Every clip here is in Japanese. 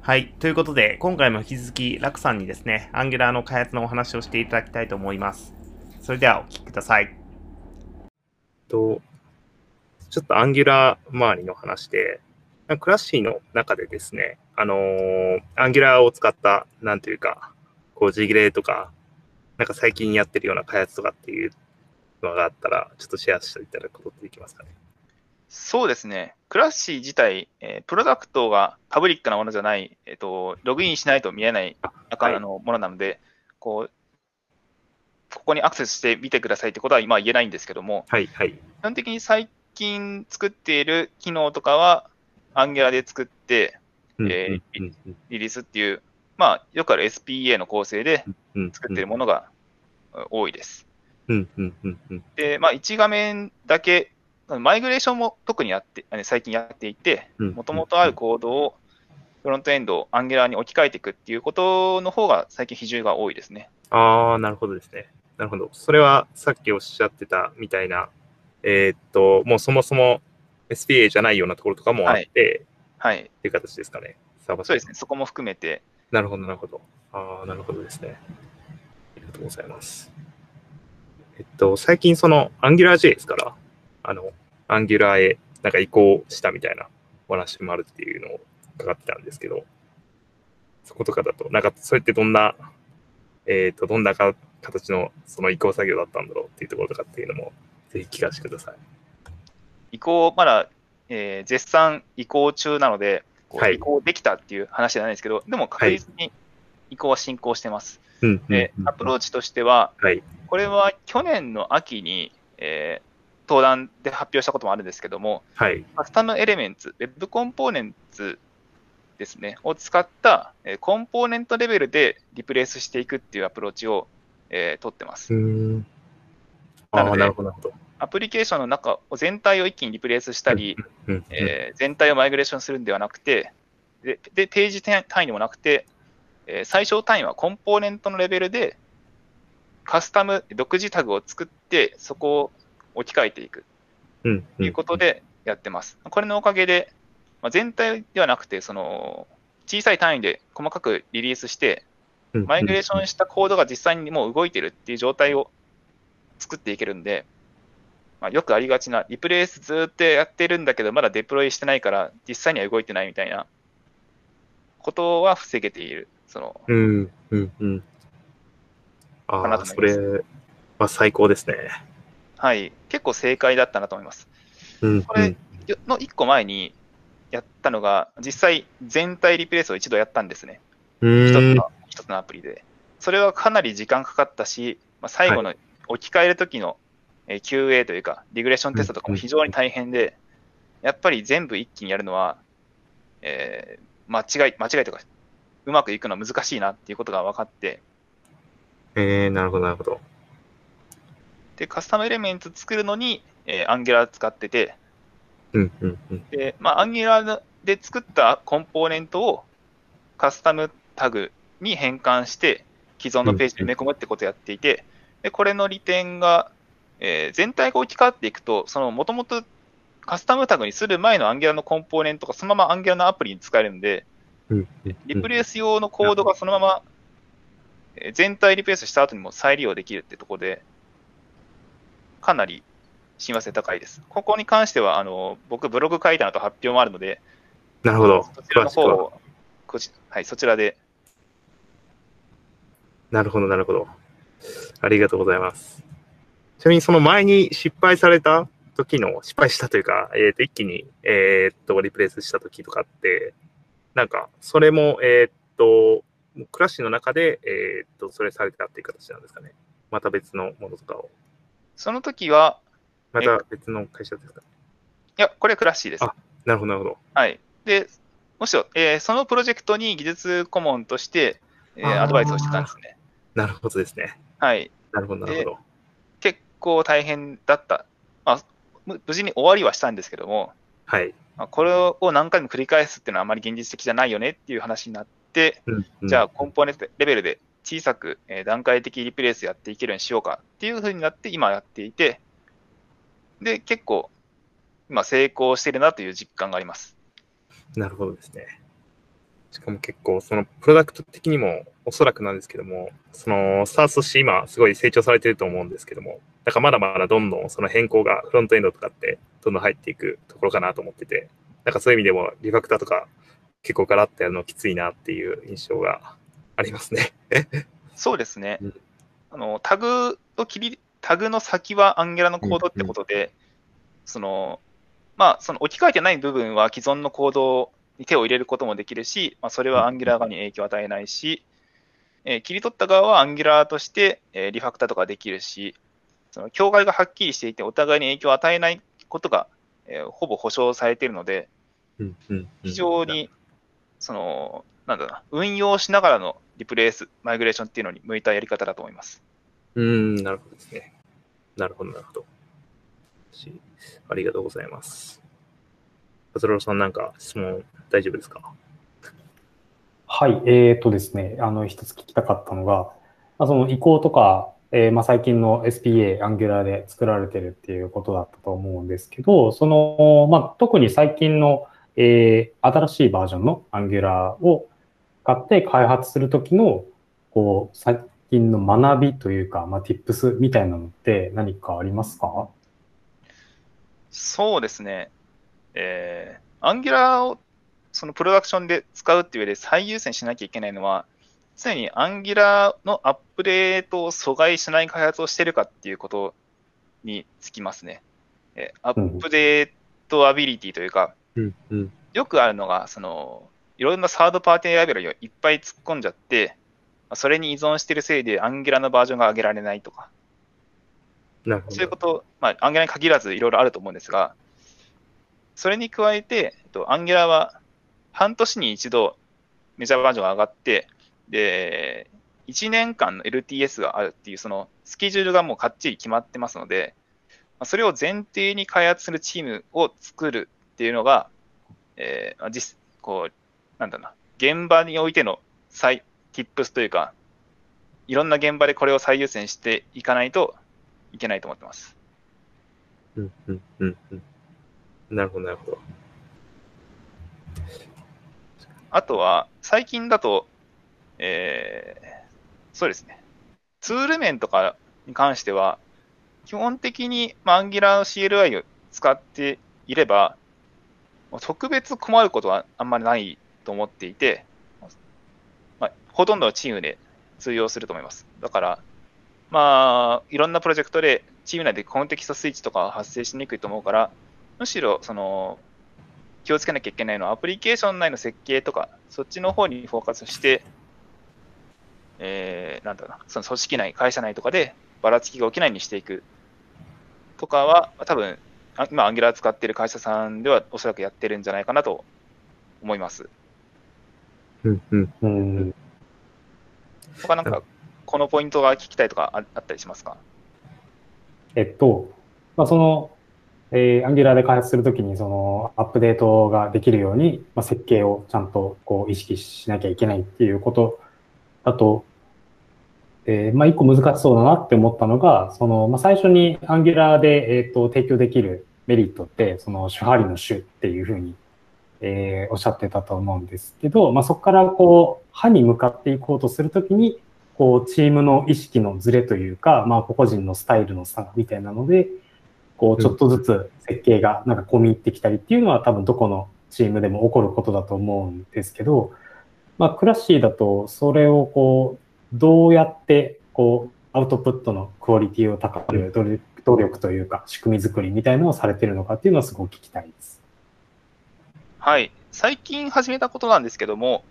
はい。ということで、今回も引き続き、 laco さんにですね、 Angular の開発のお話をしていただきたいと思います。それではお聞きください。と、ちょっと Angular 周りの話で、 Classi の中でですね、あのー、 Angular を使った、なんというか、こう、事例とか、なんか最近やってるような開発とかっていうのがあったら、ちょっとシェアしていただくことってできますかね。そうですね。クラッシー自体、えー、プロダクトがパブリックなものじゃない、えっ、ー、と、ログインしないと見えない中のものなので、はい、こう、ここにアクセスしてみてくださいってことは今言えないんですけども、はいはい、基本的に最近作っている機能とかは、アンギュラで作って、えー、リリースっていう、まあ、よくある SPA の構成で作っているものが多いです。で、まあ、1画面だけマイグレーションも特にやって、最近やっていて、もともとあるコードをフロントエンド、アンギュラーに置き換えていくっていうことの方が最近比重が多いですね。ああ、なるほどですね。なるほど。それはさっきおっしゃってたみたいな、えー、っと、もうそもそも SPA じゃないようなところとかもあって、はい。はい、っていう形ですかね。そうですね。そこも含めて。なるほど、なるほど。ああ、なるほどですね。ありがとうございます。えっと、最近その AngularJS からあの、アンギュラーへなんか移行したみたいなお話もあるっていうのを伺ってたんですけど、そことかだと、なんかそれってどんな、えっ、ー、と、どんなか形のその移行作業だったんだろうっていうところとかっていうのも、ぜひ聞かせてください。移行、まだ、えー、絶賛移行中なので、はい、移行できたっていう話じゃないですけど、でも確実に移行は進行してます。はい、で、アプローチとしては、はい、これは去年の秋に、えー、登壇で発表したこともあるんですけども、はい、カスタムエレメンツ、Web コンポーネンツですね、を使ったコンポーネントレベルでリプレイスしていくっていうアプローチを、えー、取ってます。なので、アプリケーションの中全体を一気にリプレイスしたり、えー、全体をマイグレーションするんではなくて、ででページ単位でもなくて、えー、最小単位はコンポーネントのレベルでカスタム独自タグを作って、そこを置き換えていくということでやってます。これのおかげで、まあ、全体ではなくて、その小さい単位で細かくリリースして、マイグレーションしたコードが実際にもう動いてるっていう状態を作っていけるんで、まあ、よくありがちな、リプレイスずっとやってるんだけど、まだデプロイしてないから、実際には動いてないみたいなことは防げている。その、うん、うん、うん。ああ、それは最高ですね。はい、結構正解だったなと思います。うん、これの1個前にやったのが、実際全体リプレイスを一度やったんですね。一つの一つのアプリで。それはかなり時間かかったし、まあ、最後の置き換えるときの QA というか、リグレーションテストとかも非常に大変で、やっぱり全部一気にやるのは、えー、間違い、間違いとか、うまくいくのは難しいなっていうことが分かって。えー、なるほど、なるほど。で、カスタムエレメント作るのに、えー、Angular 使ってて、うんうんうん、で、まあ、Angular で作ったコンポーネントをカスタムタグに変換して、既存のページに埋め込むってことをやっていて、でこれの利点が、えー、全体が置き換わっていくと、そのもともとカスタムタグにする前の Angular のコンポーネントがそのまま Angular のアプリに使えるんで、リプレイス用のコードがそのまま全体リプレイスした後にも再利用できるってところで、かなり親和性高いです。ここに関しては、あの僕、ブログ書いたのと発表もあるので、なるほど。そちらの方を、こちはい、そちらで。なるほど、なるほど。ありがとうございます。ちなみに、その前に失敗された時の、失敗したというか、えっ、ー、と、一気に、えっ、ー、と、リプレイスした時とかって、なんか、それも、えっ、ー、と、クラッシュの中で、えっ、と、それされてたっていう形なんですかね。また別のものとかを。その時は、また別の会社ですか？いや、これはクラッシーです。あ、なるほど、なるほど。はい。で、もしろ、えー、そのプロジェクトに技術顧問として、えー、アドバイスをしてたんですね。なるほどですね。はい。なるほど、なるほど。結構大変だった。まあ、無事に終わりはしたんですけども、はい。まあ、これを何回も繰り返すっていうのはあまり現実的じゃないよねっていう話になって、うんうん、じゃあコンポーネントレベルで小さく、え段階的リプレイスやっていけるようにしようかっていうふうになって今やっていて、で、結構、今成功してるなという実感があります。なるほどですね。しかも結構、そのプロダクト的にも、おそらくなんですけども、そのスタートとして今、すごい成長されてると思うんですけども、だからまだまだどんどんその変更がフロントエンドとかってどんどん入っていくところかなと思ってて、なんかそういう意味でもリファクターとか結構ガラッとやるのきついなっていう印象がありますね。そうですね。うん、あのタグと切り、タグの先はアンゲラのコードってことで、うんうん、その、まあ、その置き換えてない部分は既存のコードに手を入れることもできるし、まあ、それはアンギュラー側に影響を与えないし、えー、切り取った側はアンギュラーとして、えー、リファクターとかできるし、その境界がはっきりしていて、お互いに影響を与えないことが、えー、ほぼ保証されているので、非常に、その、なんだな、運用しながらのリプレイス、マイグレーションっていうのに向いたやり方だと思います。うん、なるほどですね。なるほど、なるほど。ありがとうございます。パズロさん、なんか質問大丈夫ですか？はい、えっ、ー、とですね、あの、一つ聞きたかったのが、まあ、その移行とか、えー、まあ、最近の SPA、Angular で作られてるっていうことだったと思うんですけど、その、まあ、特に最近の、えー、新しいバージョンの Angular を使って開発するときの、こう、最近の学びというか、まあ、tips みたいなのって何かありますか？そうですね。えー、Angular をそのプロダクションで使うっていう上で最優先しなきゃいけないのは、常に Angular のアップデートを阻害しない開発をしてるかっていうことにつきますね。えアップデートアビリティというか、うんうん、よくあるのが、その、いろんなサードパーティーライブラリをいっぱい突っ込んじゃって、それに依存してるせいで Angular のバージョンが上げられないとか、そういうこと、まあ、Angular に限らずいろいろあると思うんですが、それに加えて、えっと、Angular は半年に一度メジャーバージョンが上がって、で、1年間の LTS があるっていう、そのスケジュールがもうかっちり決まってますので、それを前提に開発するチームを作るっていうのが、えー、実、こう、なんだな、現場においての最、tips というか、いろんな現場でこれを最優先していかないといけないと思ってます。うんうんうんうん。なるほど、なるほど。あとは、最近だと、えー、そうですね。ツール面とかに関しては、基本的に、まあ、Angular の CLI を使っていれば、特別困ることはあんまりないと思っていて、まあ、ほとんどのチームで通用すると思います。だから、まあ、いろんなプロジェクトでチーム内でコンテキストスイッチとか発生しにくいと思うから、むしろ、その、気をつけなきゃいけないのは、アプリケーション内の設計とか、そっちの方にフォーカスして、えー、なんだろうな、その組織内、会社内とかでばらつきが起きないようにしていくとかは、多分、今、アンギュラー使っている会社さんでは、おそらくやってるんじゃないかなと思います。うんうんうん。他なんか、このポイントが聞きたいとかあったりしますか？えっと、まあ、その、えー、Angular で開発するときに、その、アップデートができるように、まあ、設計をちゃんと、こう、意識しなきゃいけないっていうことだと、えー、まあ、一個難しそうだなって思ったのが、その、まあ、最初に Angular で、えっ、ー、と、提供できるメリットって、その、主張りの主っていうふうに、えー、おっしゃってたと思うんですけど、まあ、そこからこう、歯に向かっていこうとするときに、こう、チームの意識のズレというか、まあ、個々人のスタイルの差みたいなので、こう、ちょっとずつ設計がなんか込み入ってきたりっていうのは多分どこのチームでも起こることだと思うんですけど、まあ、クラッシーだとそれをこう、どうやってこう、アウトプットのクオリティを高める努力というか、仕組み作りみたいなのをされてるのかっていうのはすごく聞きたいです。はい。最近始めたことなんですけども、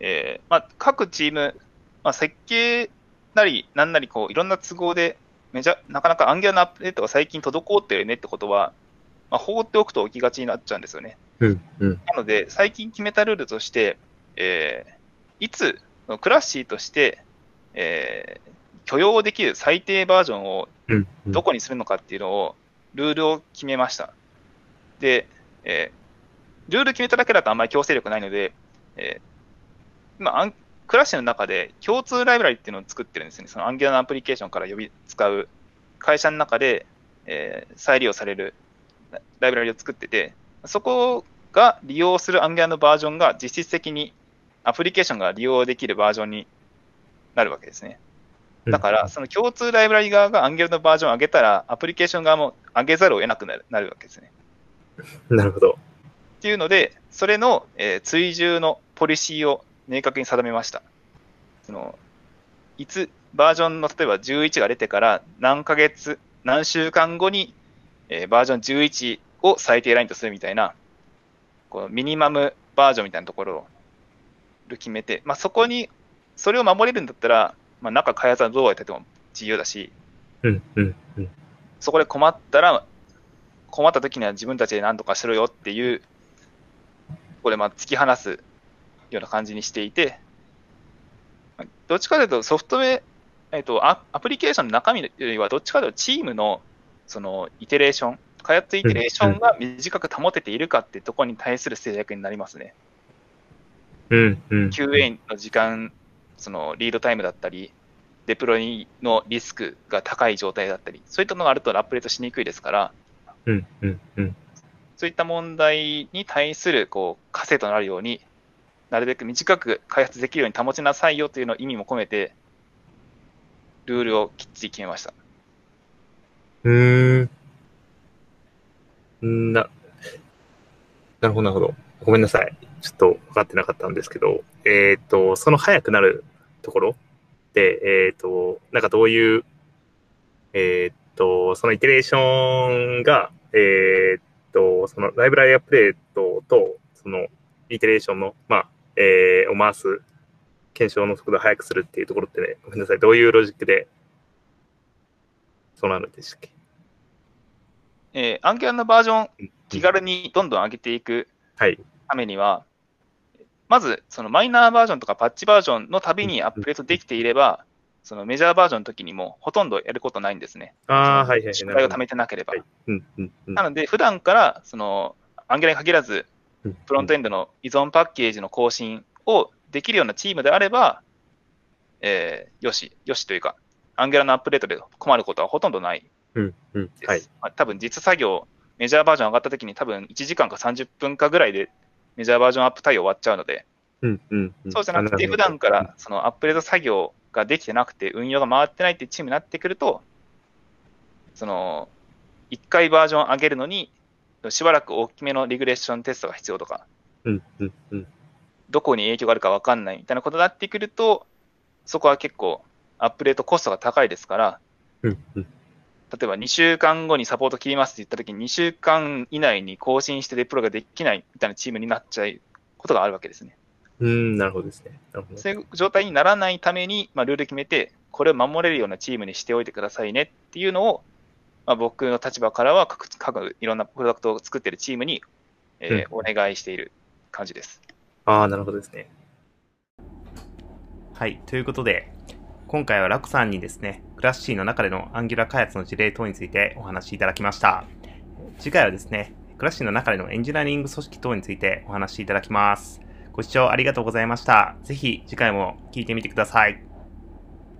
えー、まあ、各チーム、まあ、設計なり、なんなりこう、いろんな都合でメジャなかなかアンギュラのアップデートが最近滞ってるねってことは、まあ、放っておくと起きがちになっちゃうんですよね。うんうん、なので、最近決めたルールとして、えー、いつ、クラッシーとして、えー、許容できる最低バージョンをどこにするのかっていうのを、ルールを決めました。で、えー、ルール決めただけだとあんまり強制力ないので、えー、今、クラッシュの中で共通ライブラリっていうのを作ってるんですね。その Angular のアプリケーションから呼び、使う会社の中で、えー、再利用されるライブラリを作ってて、そこが利用する Angular のバージョンが実質的にアプリケーションが利用できるバージョンになるわけですね。だから、その共通ライブラリ側が Angular のバージョンを上げたら、アプリケーション側も上げざるを得なくなるなるわけですね。なるほど。っていうので、それの、えー追従のポリシーを明確に定めました。そのいつ、バージョンの例えば11が出てから何ヶ月、何週間後に、えーバージョン11を最低ラインとするみたいな、このミニマムバージョンみたいなところを決めて、まあ、そこに、それを守れるんだったら、まあ、中開発はどうやってても自由だし、うん、うん、うん。そこで困ったら、困った時には自分たちで何とかしろよっていう、ここでまあ突き放すような感じにしていて、まあどっちかというとソフトウェア、えっと、アアプリケーションの中身よりはどっちかというとチームのそのイテレーション、開発イテレーションが短く保てているかっていうところに対する制約になりますね。うん、うん。QA の時間、そのリードタイムだったり、デプロイのリスクが高い状態だったり、そういったのがあるとアップデートしにくいですから、うん、うん、うん。そういった問題に対するこう枷となるように、なるべく短く開発できるように保ちなさいよというの意味も込めて、ルールをきっちり決めました。うーん。な、なるほど、なるほど。ごめんなさい。ちょっと分かってなかったんですけど、えっ、と、その早くなるところで、えっ、と、なんかどういう、えっ、と、そのイテレーションが、えっと、と、そのライブラリアップデートと、そのイテレーションの、まあ、えーを回す検証の速度を速くするっていうところってね、ごめんなさい。どういうロジックで、そうなるんでしたっけ？えー、アンギュラのバージョン、気軽にどんどん上げていくはい。ためには、まず、そのマイナーバージョンとかパッチバージョンのたびにアップデートできていれば、そのメジャーバージョンの時にもほとんどやることないんですね。ああ、はいはいはい。失敗を溜めてなければ。はいうんうんうんなので、普段から、その、アンギュラに限らず、うんフロントエンドの依存パッケージの更新をできるようなチームであれば、えーよし、よしというか、アンギュラのアップデートで困ることはほとんどないうんうん。はい。まあ、多分実作業、メジャーバージョン上がった時に多分1時間か30分かぐらいでメジャーバージョンアップ対応終わっちゃうので、うんうんうんそうじゃなくて、普段からそのアップデート作業ができてなくて、運用が回ってないっていうチームになってくると、その、1回バージョン上げるのに、しばらく大きめのリグレッションテストが必要とか、うんうんうんどこに影響があるか分かんないみたいなことになってくると、そこは結構アップデートコストが高いですから、うんうん例えば2週間後にサポート切りますって言ったときに、2週間以内に更新してデプロができないみたいなチームになっちゃうことがあるわけですね。うん、なるほどですね。なるほど。そういう状態にならないために、まあ、ルール決めて、これを守れるようなチームにしておいてくださいねっていうのを、まあ、僕の立場からは各、各いろんなプロダクトを作っているチームに、えーお願いしている感じです。ああ、なるほどですね。はい。ということで、今回はラクさんにですね、クラッシーの中での Angular 開発の事例等についてお話しいただきました。次回はですね、クラッシーの中でのエンジニアリング組織等についてお話しいただきます。ご視聴ありがとうございました。ぜひ次回も聞いてみてください。